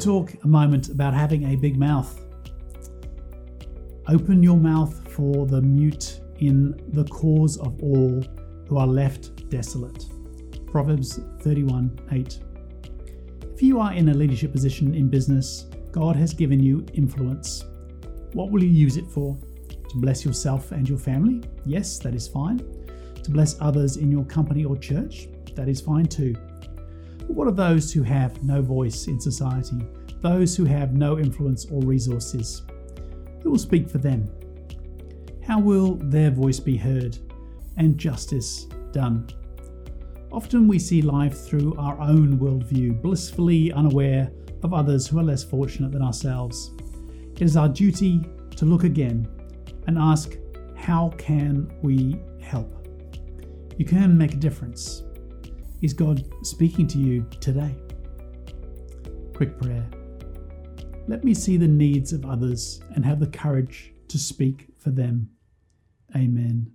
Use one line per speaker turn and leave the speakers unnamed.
talk a moment about having a big mouth. Open your mouth for the mute in the cause of all who are left desolate. Proverbs 31 8. If you are in a leadership position in business, God has given you influence. What will you use it for? To bless yourself and your family? Yes, that is fine. To bless others in your company or church? That is fine too. But what of those who have no voice in society? Those who have no influence or resources? Who will speak for them? How will their voice be heard and justice done? Often we see life through our own worldview, blissfully unaware of others who are less fortunate than ourselves. It is our duty to look again and ask, how can we help? You can make a difference. Is God speaking to you today? Quick prayer. Let me see the needs of others and have the courage to speak for them. Amen.